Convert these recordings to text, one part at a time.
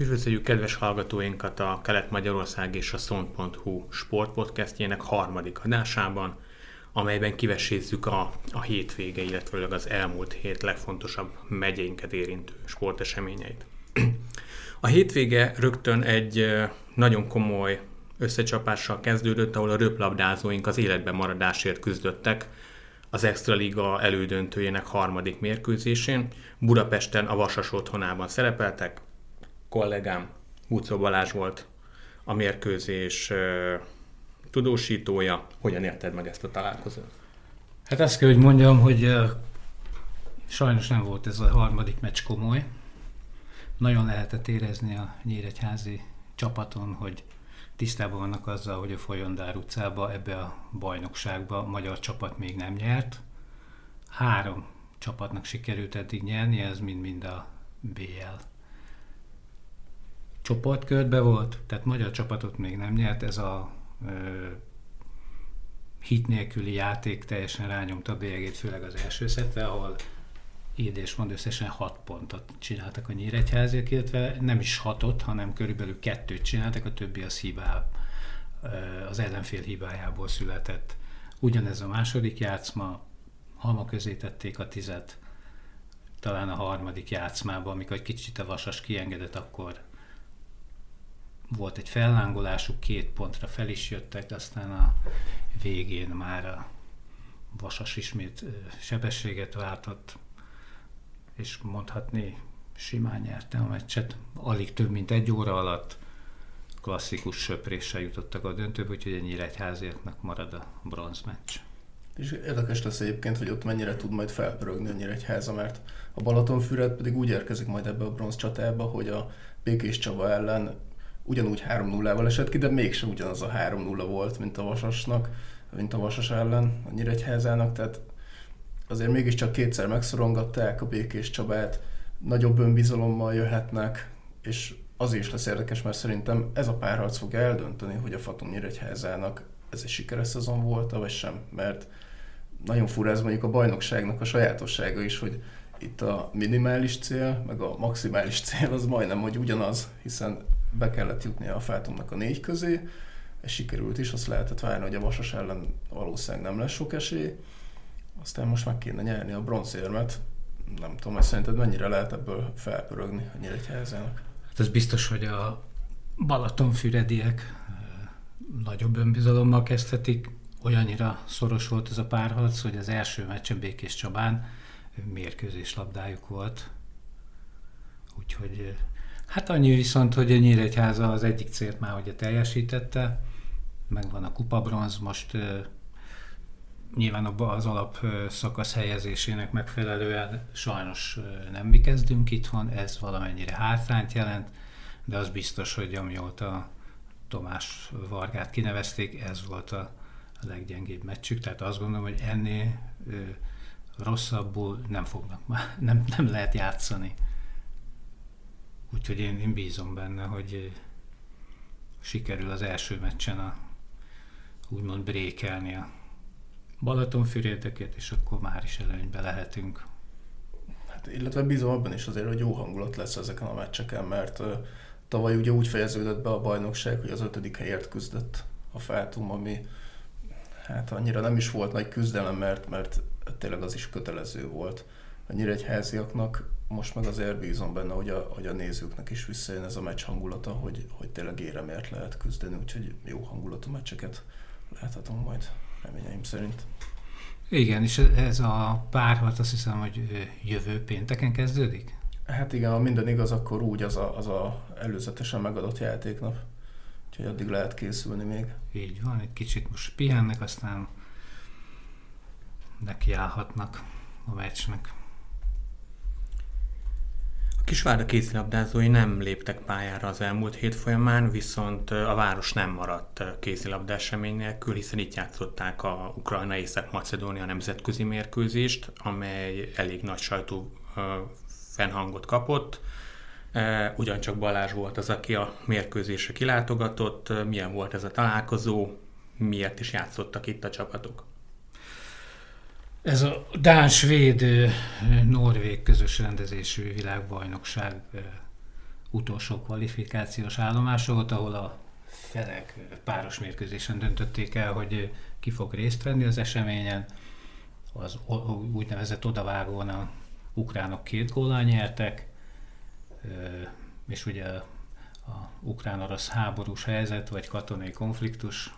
Üdvözöljük kedves hallgatóinkat a Kelet-Magyarország és a Szont.hu sportpodcastjének harmadik adásában, amelyben kivesézzük a, a hétvége, illetve az elmúlt hét legfontosabb megyeinket érintő sporteseményeit. A hétvége rögtön egy nagyon komoly összecsapással kezdődött, ahol a röplabdázóink az életben maradásért küzdöttek az Extra Liga elődöntőjének harmadik mérkőzésén. Budapesten a Vasas otthonában szerepeltek, kollégám Bucó Balázs volt a mérkőzés tudósítója. Hogyan érted meg ezt a találkozót? Hát azt kell, hogy mondjam, hogy sajnos nem volt ez a harmadik meccs komoly. Nagyon lehetett érezni a Nyíregyházi csapaton, hogy tisztában vannak azzal, hogy a Folyondár utcába, ebbe a bajnokságba a magyar csapat még nem nyert. Három csapatnak sikerült eddig nyerni, ez mind-mind a BL csoportkörbe volt, tehát magyar csapatot még nem nyert, ez a ö, hit nélküli játék teljesen rányomta a bélyegét, főleg az első szetre, ahol írd és mond összesen hat pontot csináltak a Nyíregyháziak, illetve nem is hatot, hanem körülbelül kettőt csináltak, a többi az hibá, az ellenfél hibájából született. Ugyanez a második játszma, halma közé tették a tizet, talán a harmadik játszmában, amikor egy kicsit a vasas kiengedett, akkor volt egy fellángolásuk, két pontra fel is jöttek, aztán a végén már a Vasas ismét sebességet váltott, és mondhatni simán nyerte a meccset. Alig több mint egy óra alatt klasszikus söpréssel jutottak a döntőbe, úgyhogy egy Nyíregyháziaknak marad a bronzmeccs. És érdekes lesz egyébként, hogy ott mennyire tud majd felpörögni a Nyíregyháza, mert a Balatonfüred pedig úgy érkezik majd ebbe a bronz csatába, hogy a Békés Csaba ellen ugyanúgy 3-0-val esett ki, de mégsem ugyanaz a 3-0 volt, mint a Vasasnak, mint a Vasas ellen, a Nyíregyházának, tehát azért mégiscsak kétszer megszorongatták a Békés Csabát, nagyobb önbizalommal jöhetnek, és az is lesz érdekes, mert szerintem ez a párharc fogja eldönteni, hogy a Fatum Nyíregyházának ez egy sikeres szezon volt, vagy sem, mert nagyon fura ez mondjuk a bajnokságnak a sajátossága is, hogy itt a minimális cél, meg a maximális cél az majdnem, hogy ugyanaz, hiszen be kellett jutni a Fátumnak a négy közé, és sikerült is, azt lehetett várni, hogy a Vasas ellen valószínűleg nem lesz sok esély. Aztán most meg kéne nyerni a bronzérmet. Nem tudom, hogy szerinted mennyire lehet ebből felpörögni a Nyíregyházának? Hát ez biztos, hogy a Balatonfürediek nagyobb önbizalommal kezdhetik. Olyannyira szoros volt ez a párharc, hogy az első meccsen Békés Csabán mérkőzés labdájuk volt. Úgyhogy Hát annyi viszont, hogy a Nyíregyháza az egyik célt már ugye teljesítette, megvan a kupabronz, most nyilván az alap szakasz helyezésének megfelelően sajnos nem mi kezdünk itthon, ez valamennyire hátrányt jelent, de az biztos, hogy amióta Tomás Vargát kinevezték, ez volt a leggyengébb meccsük, tehát azt gondolom, hogy ennél rosszabbul nem fognak már, nem, nem lehet játszani. Úgyhogy én, én bízom benne, hogy eh, sikerül az első meccsen a úgymond brékelni a Balatonfürédeket, és akkor már is előnybe lehetünk. Hát, illetve bízom abban is azért, hogy jó hangulat lesz ezeken a meccseken, mert uh, tavaly ugye úgy fejeződött be a bajnokság, hogy az ötödik helyért küzdött a Fátum, ami hát annyira nem is volt nagy küzdelem, mert, mert tényleg az is kötelező volt a nyíregyháziaknak most meg azért bízom benne, hogy a, hogy a nézőknek is visszajön ez a meccs hangulata, hogy, hogy tényleg éremért lehet küzdeni, úgyhogy jó hangulatú meccseket láthatunk majd, reményeim szerint. Igen, és ez a párharc azt hiszem, hogy jövő pénteken kezdődik? Hát igen, ha minden igaz, akkor úgy az a, az a előzetesen megadott játéknap. Úgyhogy addig lehet készülni még. Így van, egy kicsit most pihennek, aztán nekiállhatnak a meccsnek. Kisvárda kézilabdázói nem léptek pályára az elmúlt hét folyamán, viszont a város nem maradt kézilabda esemény nélkül, hiszen itt játszották a Ukrajna Észak-Macedónia nemzetközi mérkőzést, amely elég nagy sajtó fennhangot kapott. Ugyancsak Balázs volt az, aki a mérkőzésre kilátogatott. Milyen volt ez a találkozó? Miért is játszottak itt a csapatok? Ez a Dán-Svéd-Norvég közös rendezésű világbajnokság utolsó kvalifikációs állomás volt, ahol a felek páros mérkőzésen döntötték el, hogy ki fog részt venni az eseményen. Az úgynevezett odavágón a ukránok két góllal nyertek, és ugye a ukrán-orosz háborús helyzet, vagy katonai konfliktus,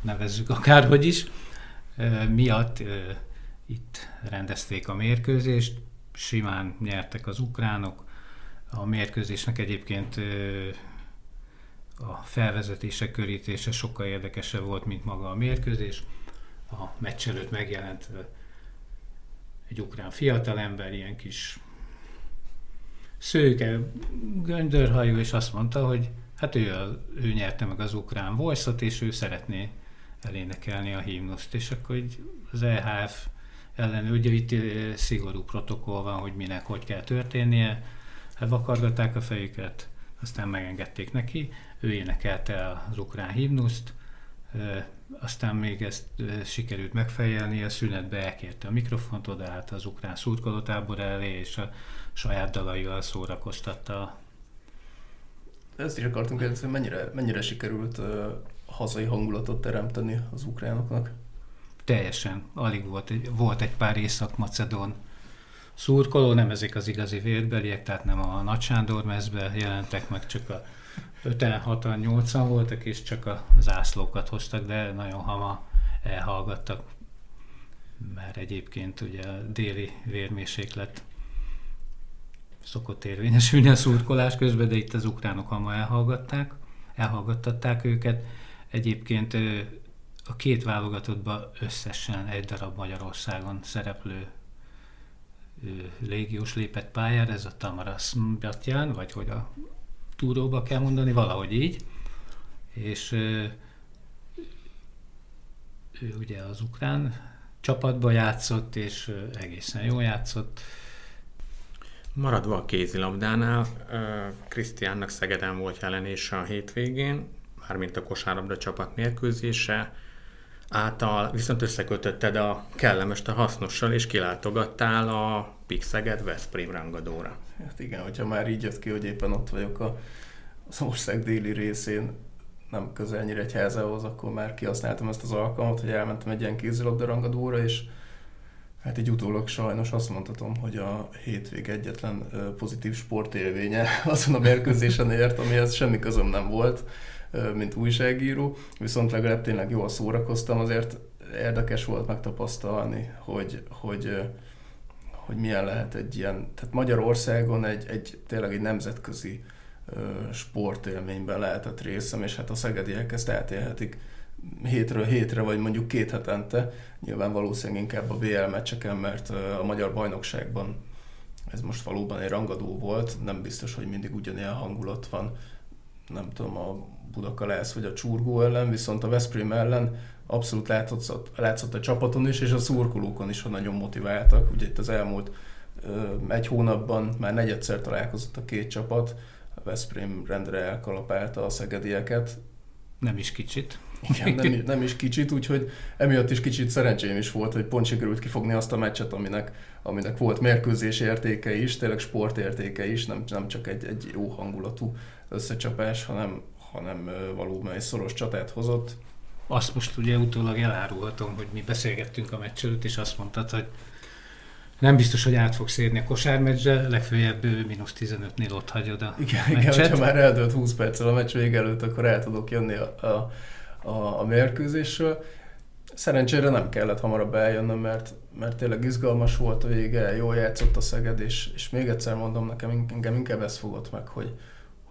nevezzük akárhogy is, miatt itt rendezték a mérkőzést, simán nyertek az ukránok. A mérkőzésnek egyébként a felvezetése, körítése sokkal érdekesebb volt, mint maga a mérkőzés. A meccs előtt megjelent egy ukrán fiatalember, ilyen kis szőke, göndörhajú, és azt mondta, hogy hát ő, a, ő nyerte meg az ukrán voice és ő szeretné elénekelni a himnuszt, és akkor így az EHF ellen, ugye itt szigorú protokoll van, hogy minek hogy kell történnie, hát vakargatták a fejüket, aztán megengedték neki, ő énekelte az ukrán himnuszt, aztán még ezt sikerült megfejelni, a szünetbe elkérte a mikrofont, odaállt az ukrán szurkolótábor elé, és a saját dalaival szórakoztatta. Ezt is akartunk kérdezni, mennyire, mennyire sikerült hazai hangulatot teremteni az ukránoknak? Teljesen. Alig volt, volt egy pár észak-macedón szurkoló, nem ezek az igazi vérbeliek, tehát nem a Nagy Sándor mezbe jelentek meg, csak a 5-en, 6-an, 8-an voltak, és csak a zászlókat hoztak, de nagyon hamar elhallgattak, mert egyébként ugye a déli vérmérséklet szokott érvényesülni a szurkolás közben, de itt az ukránok hamar elhallgatták, elhallgattatták őket. Egyébként a két válogatottban összesen egy darab Magyarországon szereplő légiós lépett pályára, ez a Tamaras Batyan, vagy hogy a túróba kell mondani, valahogy így. És ő, ő ugye az ukrán csapatba játszott, és egészen jól játszott. Maradva a kézilabdánál, Krisztiánnak Szegeden volt jelenése a hétvégén, mármint a kosárlabda csapat mérkőzése által, viszont összekötötted a kellemest a hasznossal, és kilátogattál a Pixeged Veszprém rangadóra. Hát igen, hogyha már így jött ki, hogy éppen ott vagyok a, az ország déli részén, nem közel Nyíregyházához, akkor már kihasználtam ezt az alkalmat, hogy elmentem egy ilyen kézilabda rangadóra, és Hát egy utólag sajnos azt mondhatom, hogy a hétvég egyetlen pozitív sportélvénye azon a mérkőzésen ért, amihez semmi közöm nem volt, mint újságíró, viszont legalább tényleg jól szórakoztam, azért érdekes volt megtapasztalni, hogy, hogy, hogy milyen lehet egy ilyen, tehát Magyarországon egy, egy tényleg egy nemzetközi sportélményben lehetett részem, és hát a szegediek ezt átélhetik hétről hétre, vagy mondjuk két hetente, nyilván valószínűleg inkább a BL meccseken, mert a magyar bajnokságban ez most valóban egy rangadó volt, nem biztos, hogy mindig ugyanilyen hangulat van, nem tudom, a Budakalász vagy a Csurgó ellen, viszont a Veszprém ellen abszolút látszott, látszott a csapaton is, és a szurkolókon is, hogy nagyon motiváltak. Ugye itt az elmúlt egy hónapban már negyedszer találkozott a két csapat, a Veszprém rendre elkalapálta a szegedieket. Nem is kicsit. Igen, nem, nem is kicsit, úgyhogy emiatt is kicsit szerencsém is volt, hogy pont sikerült kifogni azt a meccset, aminek, aminek volt mérkőzés értéke is, tényleg sportértéke is, nem, nem csak egy, egy jó hangulatú összecsapás, hanem, hanem valóban egy szoros csatát hozott. Azt most ugye utólag elárulhatom, hogy mi beszélgettünk a meccs előtt, és azt mondtad, hogy nem biztos, hogy át fogsz érni a kosármeccsre, legfőjebb mínusz 15-nél ott hagyod a igen, meccset. Igen, ha már eldőlt 20 perccel a meccs vége előtt, akkor el tudok jönni a, a, a, a mérkőzésről. Szerencsére nem kellett hamarabb eljönnöm, mert, mert tényleg izgalmas volt a vége, jól játszott a Szeged, és, és még egyszer mondom, nekem engem inkább ez fogott meg, hogy,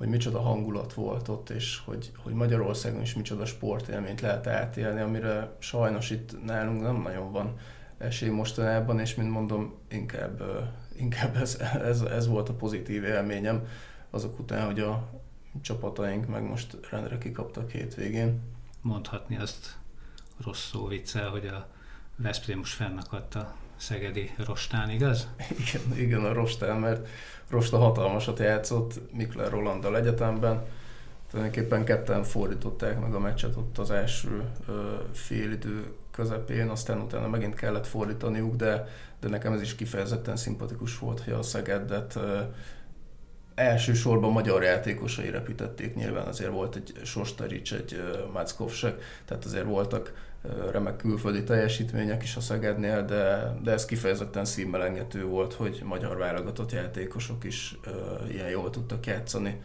hogy micsoda hangulat volt ott, és hogy, hogy Magyarországon is micsoda sportélményt lehet átélni, amire sajnos itt nálunk nem nagyon van esély mostanában, és mint mondom, inkább, inkább ez, ez, ez volt a pozitív élményem azok után, hogy a csapataink meg most rendre kikaptak hétvégén. Mondhatni azt rossz szó viccel, hogy a Veszprém most fennakadt a szegedi rostán, igaz? Igen, igen a rostán, mert Rosta hatalmasat játszott Mikler Rolanddal egyetemben. Tulajdonképpen ketten fordították meg a meccset ott az első ö, félidő közepén, aztán utána megint kellett fordítaniuk, de, de nekem ez is kifejezetten szimpatikus volt, hogy a Szegedet ö, elsősorban magyar játékosai repítették, nyilván azért volt egy Sostarics, egy Mackovsek, tehát azért voltak remek külföldi teljesítmények is a Szegednél, de, de ez kifejezetten színmelengető volt, hogy magyar válogatott játékosok is ilyen jól tudtak játszani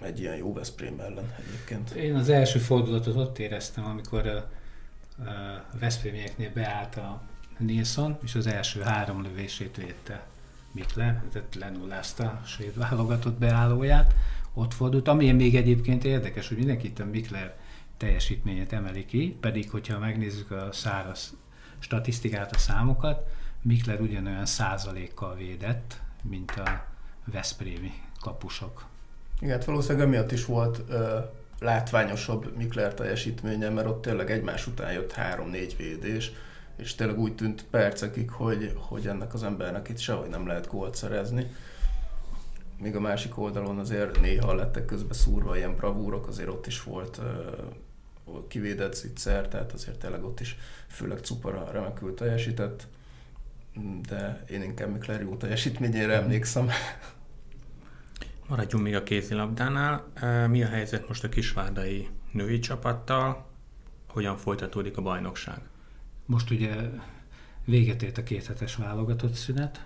egy ilyen jó Veszprém ellen egyébként. Én az első fordulatot ott éreztem, amikor a, Veszprémieknél beállt a Nilsson, és az első három lövését védte Mikler, tehát lenullázta a svéd válogatott beállóját, ott fordult. Ami még egyébként érdekes, hogy mindenki itt a Mikler teljesítményet emeli ki, pedig hogyha megnézzük a száraz statisztikát, a számokat, Mikler ugyanolyan százalékkal védett, mint a Veszprémi kapusok. Igen, hát valószínűleg emiatt is volt ö, látványosabb Mikler teljesítménye, mert ott tényleg egymás után jött három-négy védés, és tényleg úgy tűnt percekig, hogy, hogy ennek az embernek itt sehogy nem lehet gólt szerezni. Míg a másik oldalon azért néha lettek közbe szúrva ilyen bravúrok, azért ott is volt uh, kivédett zicser, tehát azért tényleg ott is főleg Cupara remekül teljesített, de én inkább Mikler jó teljesítményére emlékszem. Maradjunk még a kézilabdánál. Mi a helyzet most a kisvárdai női csapattal? Hogyan folytatódik a bajnokság? Most ugye véget ért a kéthetes válogatott szünet,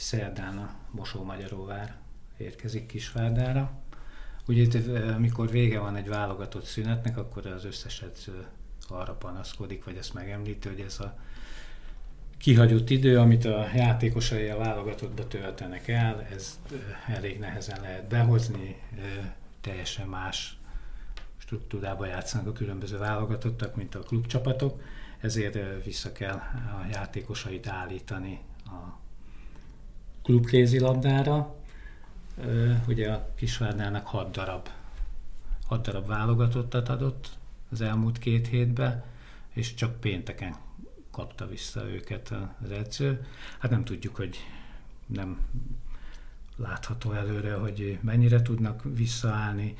és szerdán a Mosó-Magyaróvár érkezik Kisvárdára. Ugye itt, amikor vége van egy válogatott szünetnek, akkor az összes edző arra panaszkodik, vagy ezt megemlíti, hogy ez a kihagyott idő, amit a játékosai a válogatottba töltenek el, ez elég nehezen lehet behozni, teljesen más struktúrába játszanak a különböző válogatottak, mint a klubcsapatok, ezért vissza kell a játékosait állítani a klubkézilabdára. Ugye a Kisvárdának 6 darab, 6 darab válogatottat adott az elmúlt két hétben, és csak pénteken kapta vissza őket az edző. Hát nem tudjuk, hogy nem látható előre, hogy mennyire tudnak visszaállni.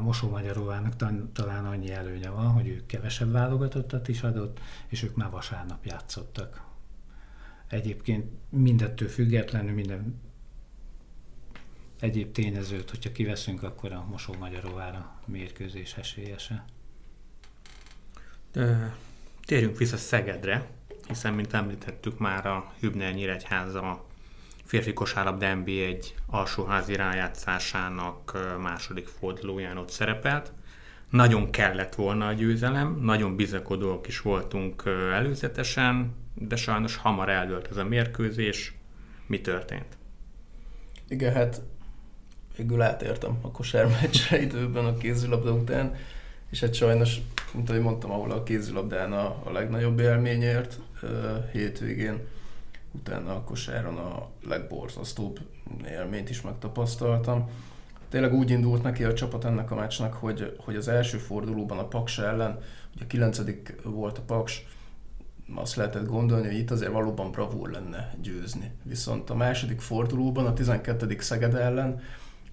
Mosó Magyaróvának talán annyi előnye van, hogy ők kevesebb válogatottat is adott, és ők már vasárnap játszottak. Egyébként mindettől függetlenül minden egyéb tényezőt, hogyha kiveszünk, akkor a Mosó Magyaróvára mérkőzés esélyese. Térjünk vissza Szegedre, hiszen, mint említettük már, a Hübner Nyíregyháza férfi kosárlabda NBA egy alsóházi rájátszásának második fordulóján ott szerepelt. Nagyon kellett volna a győzelem, nagyon bizakodóak is voltunk előzetesen, de sajnos hamar eldőlt ez a mérkőzés. Mi történt? Igen, hát végül átértem a kosármeccsre időben a kézilabda után, és hát sajnos mint ahogy mondtam, ahol a kézilabdán a, a legnagyobb élményért hétvégén, utána a kosáron a legborzasztóbb élményt is megtapasztaltam. Tényleg úgy indult neki a csapat ennek a meccsnek, hogy, hogy az első fordulóban a Paks ellen, ugye kilencedik volt a Paks, azt lehetett gondolni, hogy itt azért valóban bravúr lenne győzni. Viszont a második fordulóban, a 12. Szeged ellen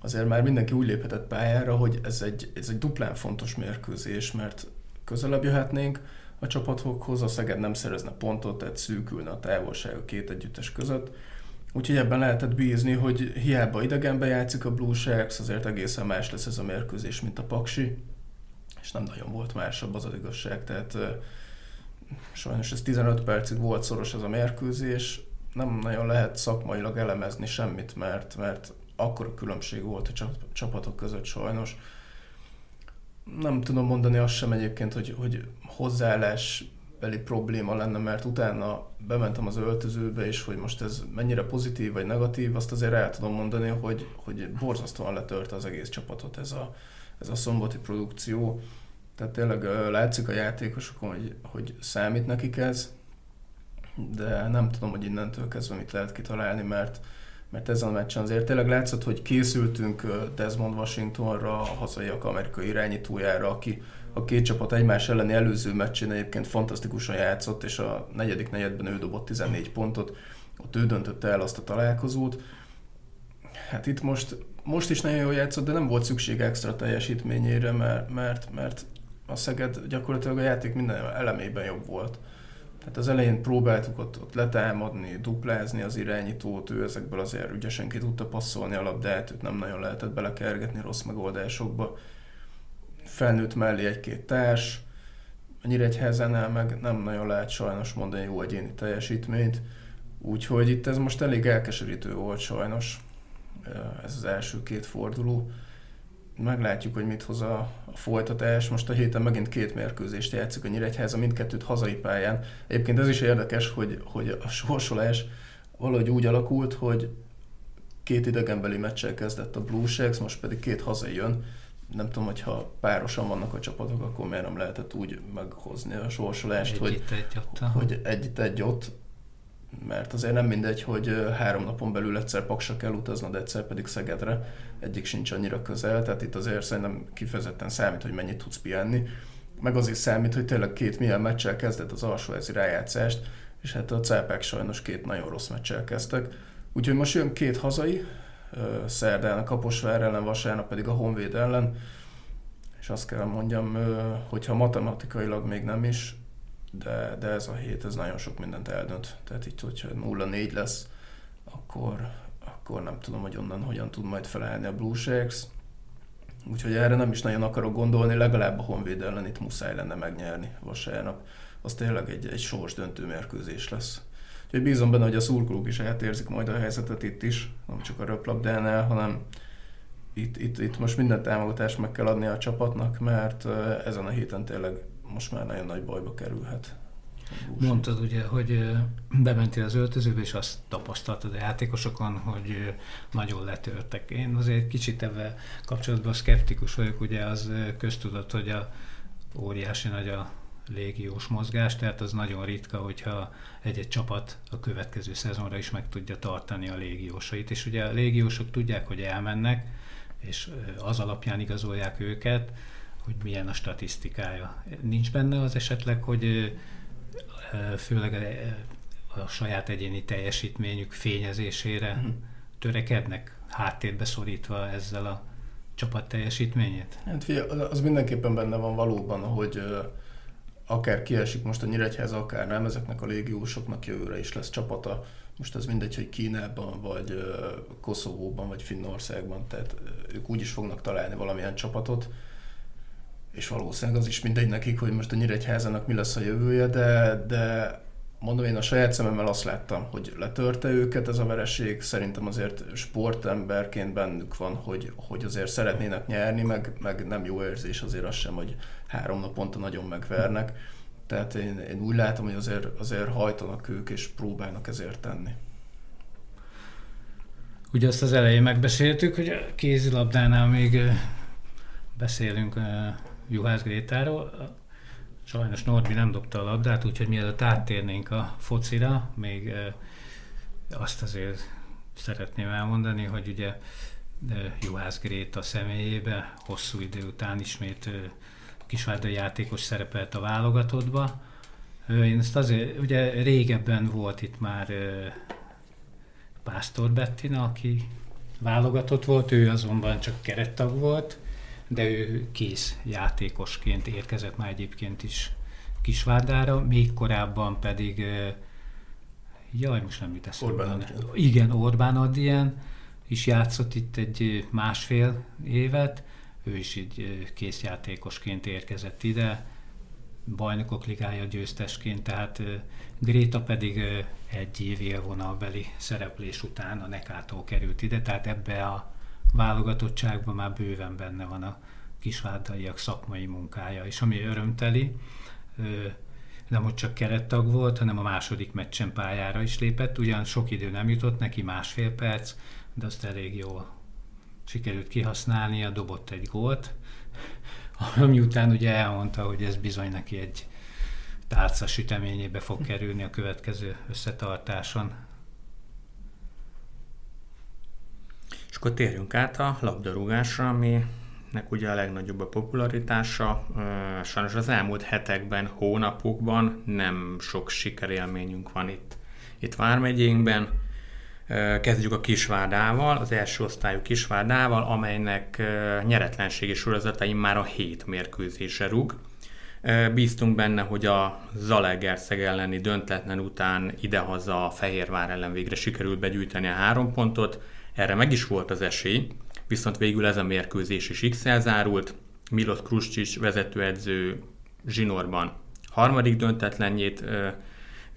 azért már mindenki úgy léphetett pályára, hogy ez egy, ez egy duplán fontos mérkőzés, mert közelebb jöhetnénk a csapatokhoz, a Szeged nem szerezne pontot, tehát szűkülne a távolság a két együttes között. Úgyhogy ebben lehetett bízni, hogy hiába idegenbe játszik a Blue Sharks, azért egészen más lesz ez a mérkőzés, mint a Paksi, és nem nagyon volt másabb az az igazság, tehát sajnos ez 15 percig volt szoros ez a mérkőzés, nem nagyon lehet szakmailag elemezni semmit, mert, mert akkor a különbség volt a csapatok között sajnos. Nem tudom mondani azt sem egyébként, hogy, hogy hozzáállás beli probléma lenne, mert utána bementem az öltözőbe, és hogy most ez mennyire pozitív vagy negatív, azt azért el tudom mondani, hogy, hogy borzasztóan letört az egész csapatot ez a, ez a szombati produkció. Tehát tényleg látszik a játékosokon, hogy, hogy számít nekik ez, de nem tudom, hogy innentől kezdve mit lehet kitalálni, mert mert ezen a meccsen azért tényleg látszott, hogy készültünk Desmond Washingtonra, a hazaiak amerikai irányítójára, aki a két csapat egymás elleni előző meccsén egyébként fantasztikusan játszott, és a negyedik negyedben ő dobott 14 pontot, ott ő döntötte el azt a találkozót. Hát itt most, most is nagyon jól játszott, de nem volt szükség extra teljesítményére, mert, mert, mert a Szeged gyakorlatilag a játék minden elemében jobb volt. Hát az elején próbáltuk ott, ott letámadni, duplázni az irányítót, ő ezekből azért ügyesen ki tudta passzolni a labdát, őt nem nagyon lehetett belekergetni rossz megoldásokba. Felnőtt mellé egy-két társ, a Nyíregyházánál meg nem nagyon lehet sajnos mondani jó egyéni teljesítményt, úgyhogy itt ez most elég elkeserítő volt sajnos, ez az első két forduló meglátjuk, hogy mit hoz a, a folytatás. Most a héten megint két mérkőzést játszik a Nyíregyháza, mindkettőt hazai pályán. Egyébként ez is érdekes, hogy, hogy a sorsolás valahogy úgy alakult, hogy két idegenbeli meccsel kezdett a Blue Shacks, most pedig két hazai jön. Nem tudom, hogyha párosan vannak a csapatok, akkor miért nem lehetett úgy meghozni a sorsolást, egy hogy, egy hogy egy egy ott mert azért nem mindegy, hogy három napon belül egyszer Paksra kell utaznod, egyszer pedig Szegedre, egyik sincs annyira közel, tehát itt azért szerintem kifejezetten számít, hogy mennyit tudsz pihenni, meg az is számít, hogy tényleg két milyen meccsel kezdett az alsóházi rájátszást, és hát a cápák sajnos két nagyon rossz meccsel kezdtek. Úgyhogy most jön két hazai, szerdán a Kaposvár ellen, vasárnap pedig a Honvéd ellen, és azt kell mondjam, hogyha matematikailag még nem is, de, de ez a hét, ez nagyon sok mindent eldönt. Tehát így, hogyha 0-4 lesz, akkor, akkor nem tudom, hogy onnan hogyan tud majd felállni a Blue Sharks. Úgyhogy erre nem is nagyon akarok gondolni, legalább a Honvéd ellen itt muszáj lenne megnyerni vasárnap. Az tényleg egy, egy sors döntő mérkőzés lesz. Úgyhogy bízom benne, hogy a szurkolók is átérzik majd a helyzetet itt is, nem csak a röplabdánál, hanem itt, itt, itt most minden támogatást meg kell adni a csapatnak, mert ezen a héten tényleg most már nagyon nagy bajba kerülhet. Mondtad ugye, hogy bementél az öltözőbe, és azt tapasztaltad a játékosokon, hogy nagyon letörtek. Én azért kicsit ebben kapcsolatban szkeptikus vagyok, ugye az köztudat, hogy a óriási nagy a légiós mozgás, tehát az nagyon ritka, hogyha egy-egy csapat a következő szezonra is meg tudja tartani a légiósait. És ugye a légiósok tudják, hogy elmennek, és az alapján igazolják őket, hogy milyen a statisztikája. Nincs benne az esetleg, hogy főleg a saját egyéni teljesítményük fényezésére uh-huh. törekednek, háttérbe szorítva ezzel a csapat teljesítményét? Hát figyelj, az mindenképpen benne van valóban, hogy akár kiesik most a Nyíregyháza, akár nem, ezeknek a légiósoknak jövőre is lesz csapata. Most ez mindegy, hogy Kínában, vagy Koszovóban, vagy Finnországban, tehát ők úgy is fognak találni valamilyen csapatot, és valószínűleg az is mindegy nekik, hogy most a Nyíregyházának mi lesz a jövője, de, de mondom, én a saját szememmel azt láttam, hogy letörte őket ez a vereség, szerintem azért sportemberként bennük van, hogy, hogy azért szeretnének nyerni, meg, meg nem jó érzés azért az sem, hogy három naponta nagyon megvernek. Tehát én, én úgy látom, hogy azért, azért hajtanak ők, és próbálnak ezért tenni. Ugye azt az elején megbeszéltük, hogy a kézilabdánál még beszélünk Juhász Grétáról. Sajnos Norbi nem dobta a labdát, úgyhogy mielőtt áttérnénk a focira, még azt azért szeretném elmondani, hogy ugye Juhász Gréta személyébe hosszú idő után ismét kisvárdai játékos szerepelt a válogatottba. Én ezt azért, ugye régebben volt itt már Pásztor Bettina, aki válogatott volt, ő azonban csak kerettag volt, de ő kész játékosként érkezett már egyébként is Kisvárdára, még korábban pedig, jaj, most nem jut eszembe. Igen, Orbán Adrien is játszott itt egy másfél évet, ő is így készjátékosként érkezett ide, bajnokok ligája győztesként, tehát Gréta pedig egy év élvonalbeli szereplés után a Nekától került ide, tehát ebbe a válogatottságban már bőven benne van a kisvárdaiak szakmai munkája, és ami örömteli, nem hogy csak kerettag volt, hanem a második meccsen pályára is lépett, ugyan sok idő nem jutott neki, másfél perc, de azt elég jól sikerült kihasználnia, dobott egy gólt, ami után ugye elmondta, hogy ez bizony neki egy tárca süteményébe fog kerülni a következő összetartáson. És akkor térjünk át a labdarúgásra, aminek ugye a legnagyobb a popularitása. Sajnos az elmúlt hetekben, hónapokban nem sok sikerélményünk van itt, itt Vármegyénkben. Kezdjük a Kisvárdával, az első osztályú Kisvárdával, amelynek nyeretlenségi sorozatai már a hét mérkőzése rúg. Bíztunk benne, hogy a Zalegerszeg elleni döntetlen után idehaza a Fehérvár ellen végre sikerült begyűjteni a három pontot. Erre meg is volt az esély, viszont végül ez a mérkőzés is x zárult. Milos Kruscsics vezetőedző zsinórban harmadik döntetlenjét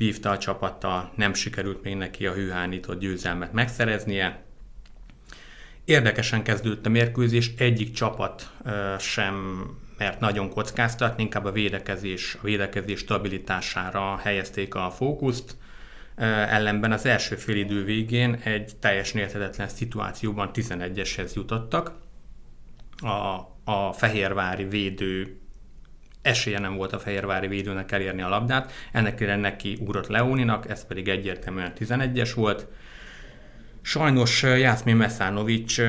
vívta a csapattal, nem sikerült még neki a hűhánított győzelmet megszereznie. Érdekesen kezdődött a mérkőzés, egyik csapat sem mert nagyon kockáztatni, inkább a védekezés, a védekezés stabilitására helyezték a fókuszt. Ellenben az első félidő végén egy teljesen érthetetlen szituációban 11-eshez jutottak. A, a fehérvári védő esélye nem volt a fehérvári védőnek elérni a labdát, ennek neki ugrott Leóninak, ez pedig egyértelműen 11-es volt. Sajnos Jászmin Meszánovics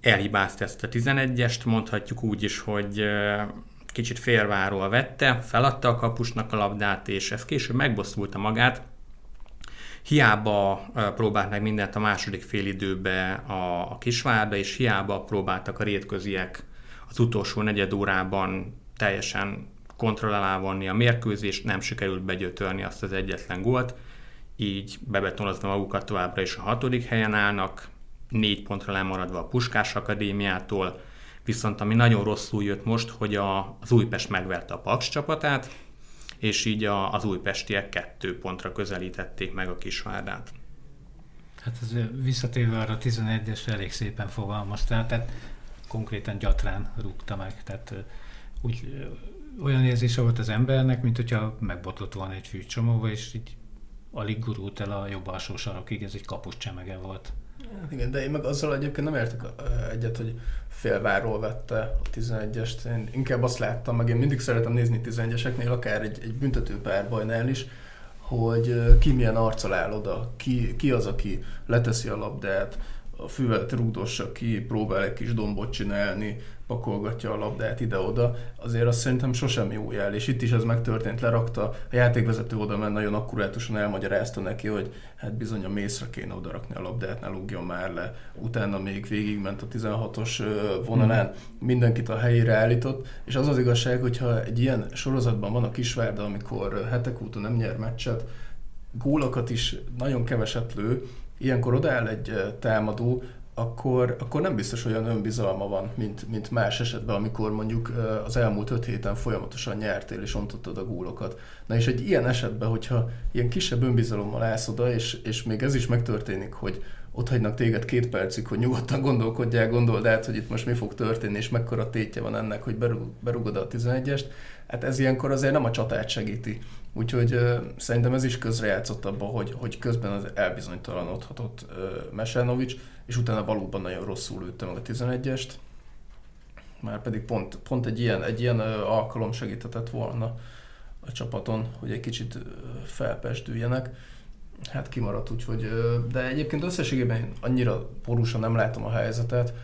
elhibázta ezt a 11-est, mondhatjuk úgy is, hogy kicsit félváról vette, feladta a kapusnak a labdát, és ez később megbosszulta magát. Hiába próbált meg mindent a második félidőbe a, a Kisvárda, és hiába próbáltak a rétköziek az utolsó negyed órában teljesen kontroll vonni a mérkőzést, nem sikerült begyötörni azt az egyetlen gólt, így bebetonozva magukat továbbra is a hatodik helyen állnak, négy pontra lemaradva a Puskás Akadémiától, viszont ami nagyon rosszul jött most, hogy a, az Újpest megverte a Paks csapatát, és így a, az újpestiek kettő pontra közelítették meg a Kisvárdát. Hát ez visszatérve arra a 11-es elég szépen fogalmaztál, tehát konkrétan gyatrán rúgta meg, tehát úgy olyan érzése volt az embernek, mint hogyha megbotlott volna egy fűcsomóba, és így alig gurult el a jobb alsó sarokig, ez egy kapus csemege volt. Hát igen, de én meg azzal egyébként nem értek egyet, hogy félváról vette a 11-est. Én inkább azt láttam, meg én mindig szeretem nézni 11-eseknél, akár egy, egy büntető párbajnál is, hogy ki milyen arccal áll oda, ki, ki az, aki leteszi a labdát, a füvet rúgdossa ki, próbál egy kis dombot csinálni, pakolgatja a labdát ide-oda, azért azt szerintem sosem jó jel, és itt is ez megtörtént, lerakta, a játékvezető oda ment, nagyon akkurátusan elmagyarázta neki, hogy hát bizony a mészre kéne odarakni a labdát, ne lugjon már le. Utána még végigment a 16-os vonalán, hmm. mindenkit a helyére állított, és az az igazság, hogyha egy ilyen sorozatban van a Kisvárda, amikor hetek óta nem nyer meccset, gólokat is nagyon keveset lő, ilyenkor odaáll egy támadó, akkor, akkor nem biztos olyan önbizalma van, mint, mint más esetben, amikor mondjuk az elmúlt öt héten folyamatosan nyertél és ontottad a gólokat. Na és egy ilyen esetben, hogyha ilyen kisebb önbizalommal állsz oda, és, és még ez is megtörténik, hogy ott hagynak téged két percig, hogy nyugodtan gondolkodjál, gondold át, hogy itt most mi fog történni, és mekkora tétje van ennek, hogy berugod a 11-est, hát ez ilyenkor azért nem a csatát segíti. Úgyhogy uh, szerintem ez is közrejátszott abban, hogy, hogy közben az elbizonytalanodhatott uh, Mesenovics, és utána valóban nagyon rosszul lőtte meg a 11-est. Már pedig pont, pont egy ilyen, egy ilyen uh, alkalom segíthetett volna a csapaton, hogy egy kicsit uh, felpesdüljenek. Hát kimaradt, úgyhogy, de egyébként összességében annyira porúsan nem látom a helyzetet.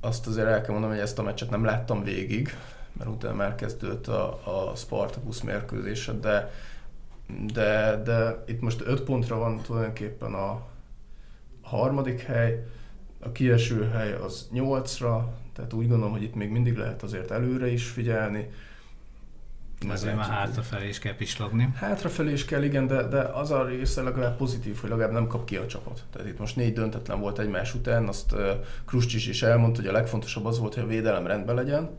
Azt azért el kell mondanom, hogy ezt a meccset nem láttam végig, mert utána már kezdődött a, a Spartacus mérkőzése, de, de, de itt most öt pontra van tulajdonképpen a harmadik hely, a kieső hely az nyolcra, tehát úgy gondolom, hogy itt még mindig lehet azért előre is figyelni. Ezért már hátrafelé is kell pislogni. Hátrafelé is kell, igen, de, de az a része legalább pozitív, hogy legalább nem kap ki a csapat. Tehát itt most négy döntetlen volt egymás után, azt uh, Kruscsis is elmondta, hogy a legfontosabb az volt, hogy a védelem rendben legyen,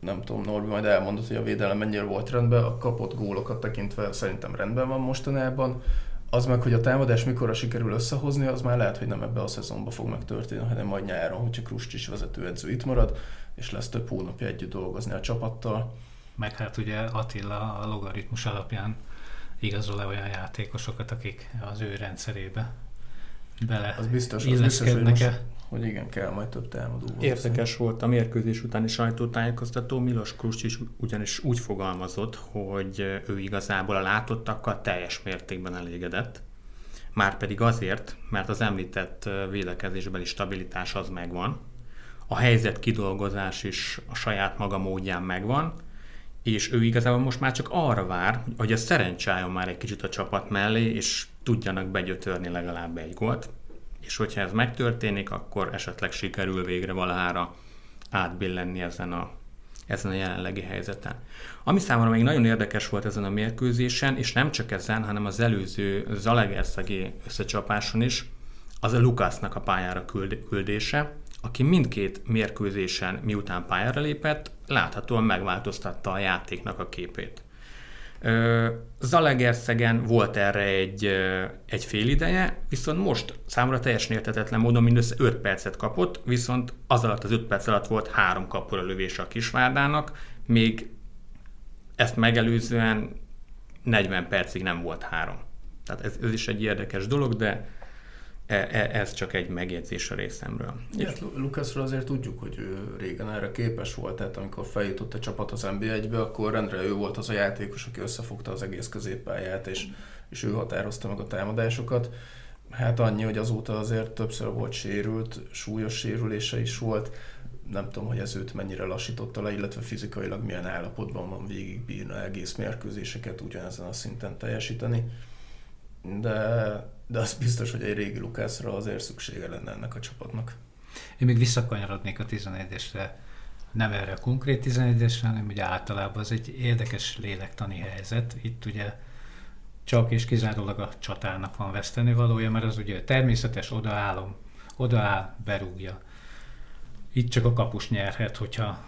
nem tudom, Norbi majd elmondott, hogy a védelem mennyire volt rendben, a kapott gólokat tekintve szerintem rendben van mostanában. Az meg, hogy a támadás mikorra sikerül összehozni, az már lehet, hogy nem ebbe a szezonban fog megtörténni, hanem majd nyáron, hogyha Krustis vezetőedző itt marad, és lesz több hónapja együtt dolgozni a csapattal. Meg hát ugye Attila a logaritmus alapján igazol le olyan játékosokat, akik az ő rendszerébe bele az biztos, az biztos, hogy most, hogy igen, kell majd több támadó. Érdekes volt a mérkőzés utáni sajtótájékoztató. Milos is ugyanis úgy fogalmazott, hogy ő igazából a látottakkal teljes mértékben elégedett. Márpedig azért, mert az említett védekezésbeli stabilitás az megvan, a helyzet kidolgozás is a saját maga módján megvan, és ő igazából most már csak arra vár, hogy a szerencsájon már egy kicsit a csapat mellé, és tudjanak begyötörni legalább egy gólt és hogyha ez megtörténik, akkor esetleg sikerül végre valahára átbillenni ezen a ezen a jelenlegi helyzeten. Ami számomra még nagyon érdekes volt ezen a mérkőzésen, és nem csak ezen, hanem az előző Zalegerszegi összecsapáson is, az a Lukasznak a pályára küldése, aki mindkét mérkőzésen, miután pályára lépett, láthatóan megváltoztatta a játéknak a képét. Zalegerszegen volt erre egy, egy fél ideje, viszont most számomra teljesen értetetlen módon mindössze 5 percet kapott, viszont az alatt az 5 perc alatt volt három kapura lövése a Kisvárdának, még ezt megelőzően 40 percig nem volt három. Tehát ez, ez is egy érdekes dolog, de ez csak egy megjegyzés a részemről. Ja, Lukaszról azért tudjuk, hogy ő régen erre képes volt, tehát amikor feljutott a csapat az NB1-be, akkor rendre ő volt az a játékos, aki összefogta az egész középpályát, és, és ő határozta meg a támadásokat. Hát annyi, hogy azóta azért többször volt sérült, súlyos sérülése is volt, nem tudom, hogy ez őt mennyire lassította le, illetve fizikailag milyen állapotban van végigbírna egész mérkőzéseket ugyanezen a szinten teljesíteni. De de az biztos, hogy egy régi Lukászra azért szüksége lenne ennek a csapatnak. Én még visszakanyarodnék a 11-esre, nem erre a konkrét 11-esre, hanem ugye általában az egy érdekes lélektani helyzet. Itt ugye csak és kizárólag a csatának van veszteni valója, mert az ugye természetes odaállom, odaáll, berúgja. Itt csak a kapus nyerhet, hogyha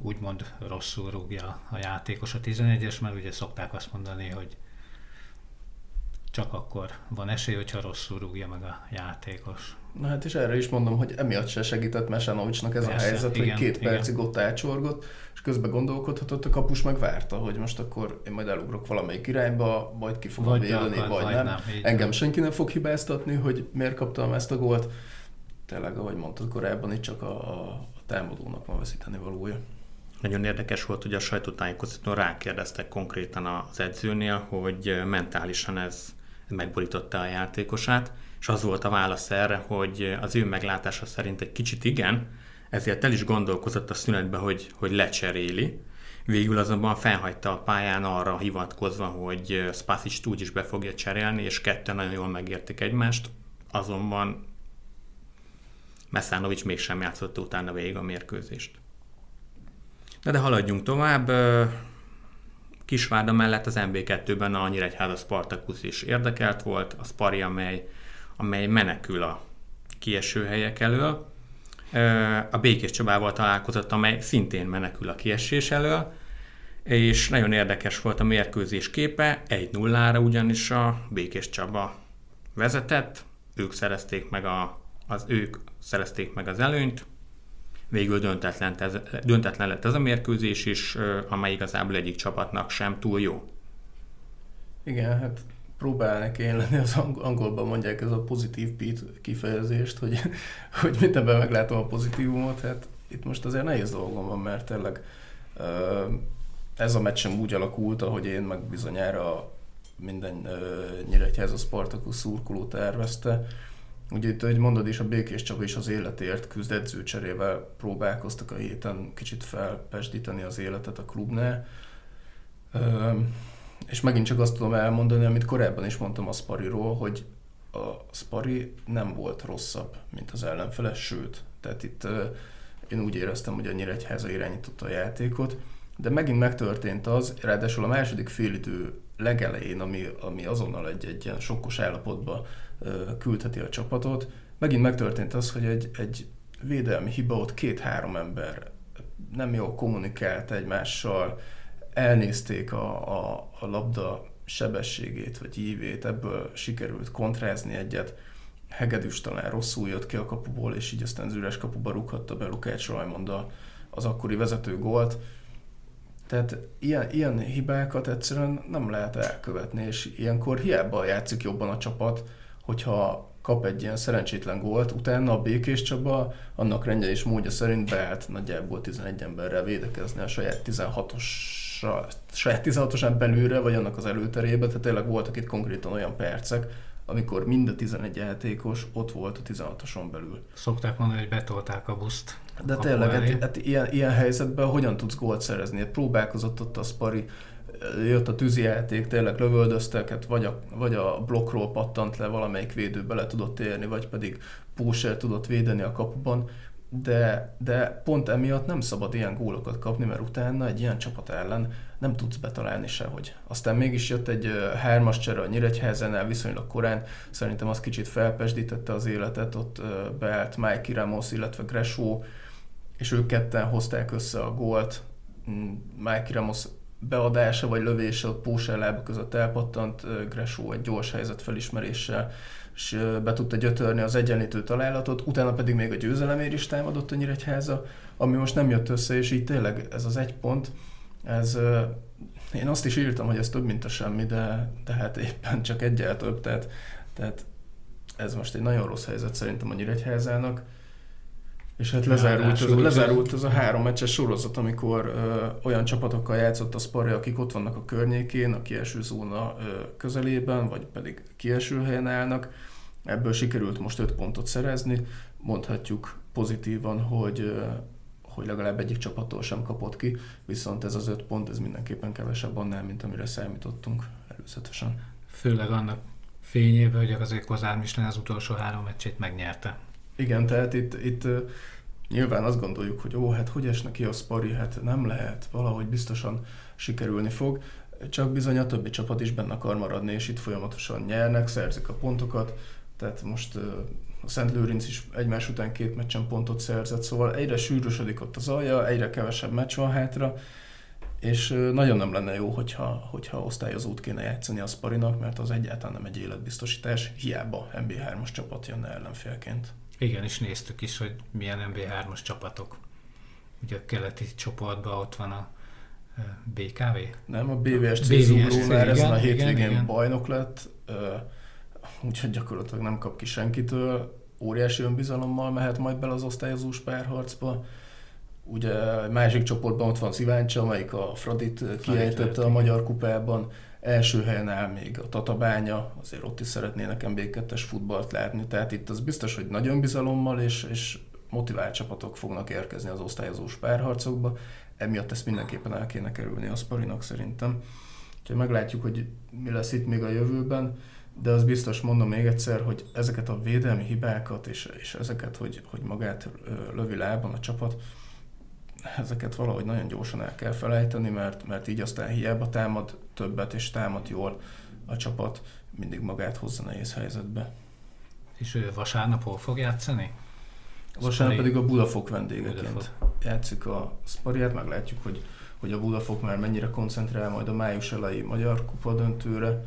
úgymond rosszul rúgja a játékos a 11-es, mert ugye szokták azt mondani, hogy csak akkor van esély, hogyha rosszul rúgja meg a játékos. Na hát és erre is mondom, hogy emiatt se segített Mesanovicsnak ez Persze, a helyzet, igen, hogy két igen. percig ott átsorgott, és közben gondolkodhatott, a kapus meg várta, hogy most akkor én majd elugrok valamelyik irányba, majd ki fogom védeni, vagy, vagy nem. nem Engem van. senki nem fog hibáztatni, hogy miért kaptam ezt a gólt. Tényleg, ahogy mondtad korábban, itt csak a, a támadónak van veszíteni valója. Nagyon érdekes volt, hogy a sajtótájékoztatón rákérdeztek konkrétan az edzőnél, hogy mentálisan ez megborította a játékosát, és az volt a válasz erre, hogy az ő meglátása szerint egy kicsit igen, ezért el is gondolkozott a szünetbe, hogy, hogy lecseréli. Végül azonban felhagyta a pályán arra hivatkozva, hogy Spasic úgy is be fogja cserélni, és ketten nagyon jól megértik egymást, azonban Meszánovics mégsem játszotta utána végig a mérkőzést. De, de haladjunk tovább. Kisvárda mellett az MB2-ben a Nyíregyháza Spartacus is érdekelt volt, a Spari, amely, amely menekül a kieső helyek elől. A Békés Csabával találkozott, amely szintén menekül a kiesés elől, és nagyon érdekes volt a mérkőzés képe, 1-0-ra ugyanis a Békés Csaba vezetett, ők szerezték meg a, az ők szerezték meg az előnyt, végül döntetlen, ez, döntetlen lett ez a mérkőzés is, amely igazából egyik csapatnak sem túl jó. Igen, hát próbálnak én lenni, az angolban mondják ez a pozitív kifejezést, hogy, hogy mindenben meglátom a pozitívumot, hát itt most azért nehéz dolgom van, mert tényleg ez a meccs sem úgy alakult, ahogy én meg bizonyára minden Nyíregyháza Spartacus szurkoló tervezte. Ugye itt, hogy mondod is, a Békés Csaba is az életért küzd edzőcserével próbálkoztak a héten kicsit felpesdíteni az életet a klubnál. És megint csak azt tudom elmondani, amit korábban is mondtam a Spariról, hogy a Spari nem volt rosszabb, mint az ellenfele, sőt, tehát itt én úgy éreztem, hogy a Nyíregyháza irányította a játékot, de megint megtörtént az, ráadásul a második félidő legelején, ami, ami azonnal egy, egy ilyen sokkos állapotba küldheti a csapatot. Megint megtörtént az, hogy egy, egy védelmi hiba ott két-három ember nem jól kommunikált egymással, elnézték a, a, a labda sebességét vagy ívét, ebből sikerült kontrázni egyet. Hegedűs talán rosszul jött ki a kapuból, és így aztán az üres kapuba rúghatta be Lukács Rajmond az akkori vezető gólt. Tehát ilyen, ilyen hibákat egyszerűen nem lehet elkövetni, és ilyenkor hiába játszik jobban a csapat, hogyha kap egy ilyen szerencsétlen gólt, utána a Békés Csaba annak rendje és módja szerint beállt nagyjából 11 emberrel védekezni a saját 16-os saját 16-osán belülre, vagy annak az előterébe, tehát tényleg voltak itt konkrétan olyan percek, amikor mind a 11 játékos ott volt a 16-oson belül. Szokták mondani, hogy betolták a buszt. De tényleg, hát, hát ilyen, ilyen helyzetben hogyan tudsz gólt szerezni? Hát próbálkozott ott a Spari, jött a tűzijáték, tényleg lövöldöztek, hát vagy a, vagy a blokkról pattant le, valamelyik védő bele tudott érni, vagy pedig Póser tudott védeni a kapuban. de, de pont emiatt nem szabad ilyen gólokat kapni, mert utána egy ilyen csapat ellen nem tudsz betalálni sehogy. Aztán mégis jött egy hármas csere a Nyíregyházánál viszonylag korán, szerintem az kicsit felpesdítette az életet, ott beállt Mike Ramos, illetve Gresó, és ők ketten hozták össze a gólt. Mm, Mike Ramos beadása vagy lövése ott Pósel lába között elpattant, Gresó egy gyors helyzet felismeréssel és be tudta gyötörni az egyenlítő találatot, utána pedig még a győzelemért is támadott a Nyíregyháza, ami most nem jött össze, és így tényleg ez az egy pont, ez, én azt is írtam, hogy ez több, mint a semmi, de, de hát éppen csak egyel több, tehát, tehát ez most egy nagyon rossz helyzet szerintem a Nyíregyházának. És hát lezárult, az, lezárult az a három meccses sorozat, amikor ö, olyan csapatokkal játszott a Spari, akik ott vannak a környékén, a kieső zóna ö, közelében, vagy pedig kieső helyen állnak. Ebből sikerült most öt pontot szerezni. Mondhatjuk pozitívan, hogy ö, hogy legalább egyik csapattól sem kapott ki, viszont ez az öt pont, ez mindenképpen kevesebb annál, mint amire számítottunk előzetesen. Főleg annak fényében, hogy azért Kozár Michelin az utolsó három meccsét megnyerte. Igen, tehát itt, itt nyilván azt gondoljuk, hogy ó, hát hogy esne ki a Spari, hát nem lehet, valahogy biztosan sikerülni fog, csak bizony a többi csapat is benne akar maradni, és itt folyamatosan nyernek, szerzik a pontokat, tehát most a Szent Lőrinc is egymás után két meccsen pontot szerzett, szóval egyre sűrűsödik ott az alja, egyre kevesebb meccs van hátra, és nagyon nem lenne jó, hogyha, hogyha osztályozót kéne játszani a Sparinak, mert az egyáltalán nem egy életbiztosítás, hiába MB3-as csapat jönne ellenfélként. Igen, és néztük is, hogy milyen MB3-as csapatok. Ugye a keleti csoportban ott van a BKV? Nem, a BVSC, BVSC Zugró már ezen a hétvégén igen, igen. bajnok lett, úgyhogy gyakorlatilag nem kap ki senkitől. Óriási önbizalommal mehet majd bele az osztályozós párharcba. Ugye másik csoportban ott van Sziváncsa, amelyik a Fradit kiejtette a Magyar Kupában első helyen áll még a Tatabánya, azért ott is szeretnének MB2-es futballt látni, tehát itt az biztos, hogy nagyon bizalommal és, és motivált csapatok fognak érkezni az osztályozós párharcokba, emiatt ezt mindenképpen el kéne kerülni a Sparinak szerintem. Úgyhogy meglátjuk, hogy mi lesz itt még a jövőben, de az biztos mondom még egyszer, hogy ezeket a védelmi hibákat és, és ezeket, hogy, hogy magát lövi lábon a csapat, ezeket valahogy nagyon gyorsan el kell felejteni, mert, mert így aztán hiába támad többet és támad jól a csapat, mindig magát hozza nehéz helyzetbe. És ő vasárnap hol fog játszani? Vasárnap pedig a Budafok vendégeként Budafok. játszik a Spariát, meglátjuk, hogy, hogy a Budafok már mennyire koncentrál majd a május elejé Magyar Kupa döntőre.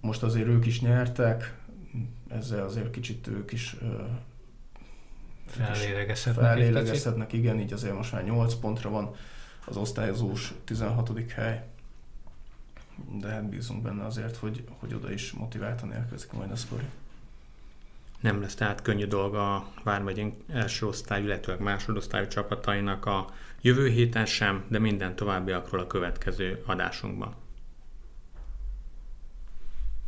Most azért ők is nyertek, ezzel azért kicsit ők is Fellélegezhetnek, fellélegezhetnek igen, így azért most már 8 pontra van az osztályozós 16. hely. De hát bízunk benne azért, hogy, hogy oda is motiváltan érkezik majd a sztori. Nem lesz tehát könnyű dolga a Vármegyénk első osztály, illetve másodosztályú csapatainak a jövő héten sem, de minden továbbiakról a következő adásunkban.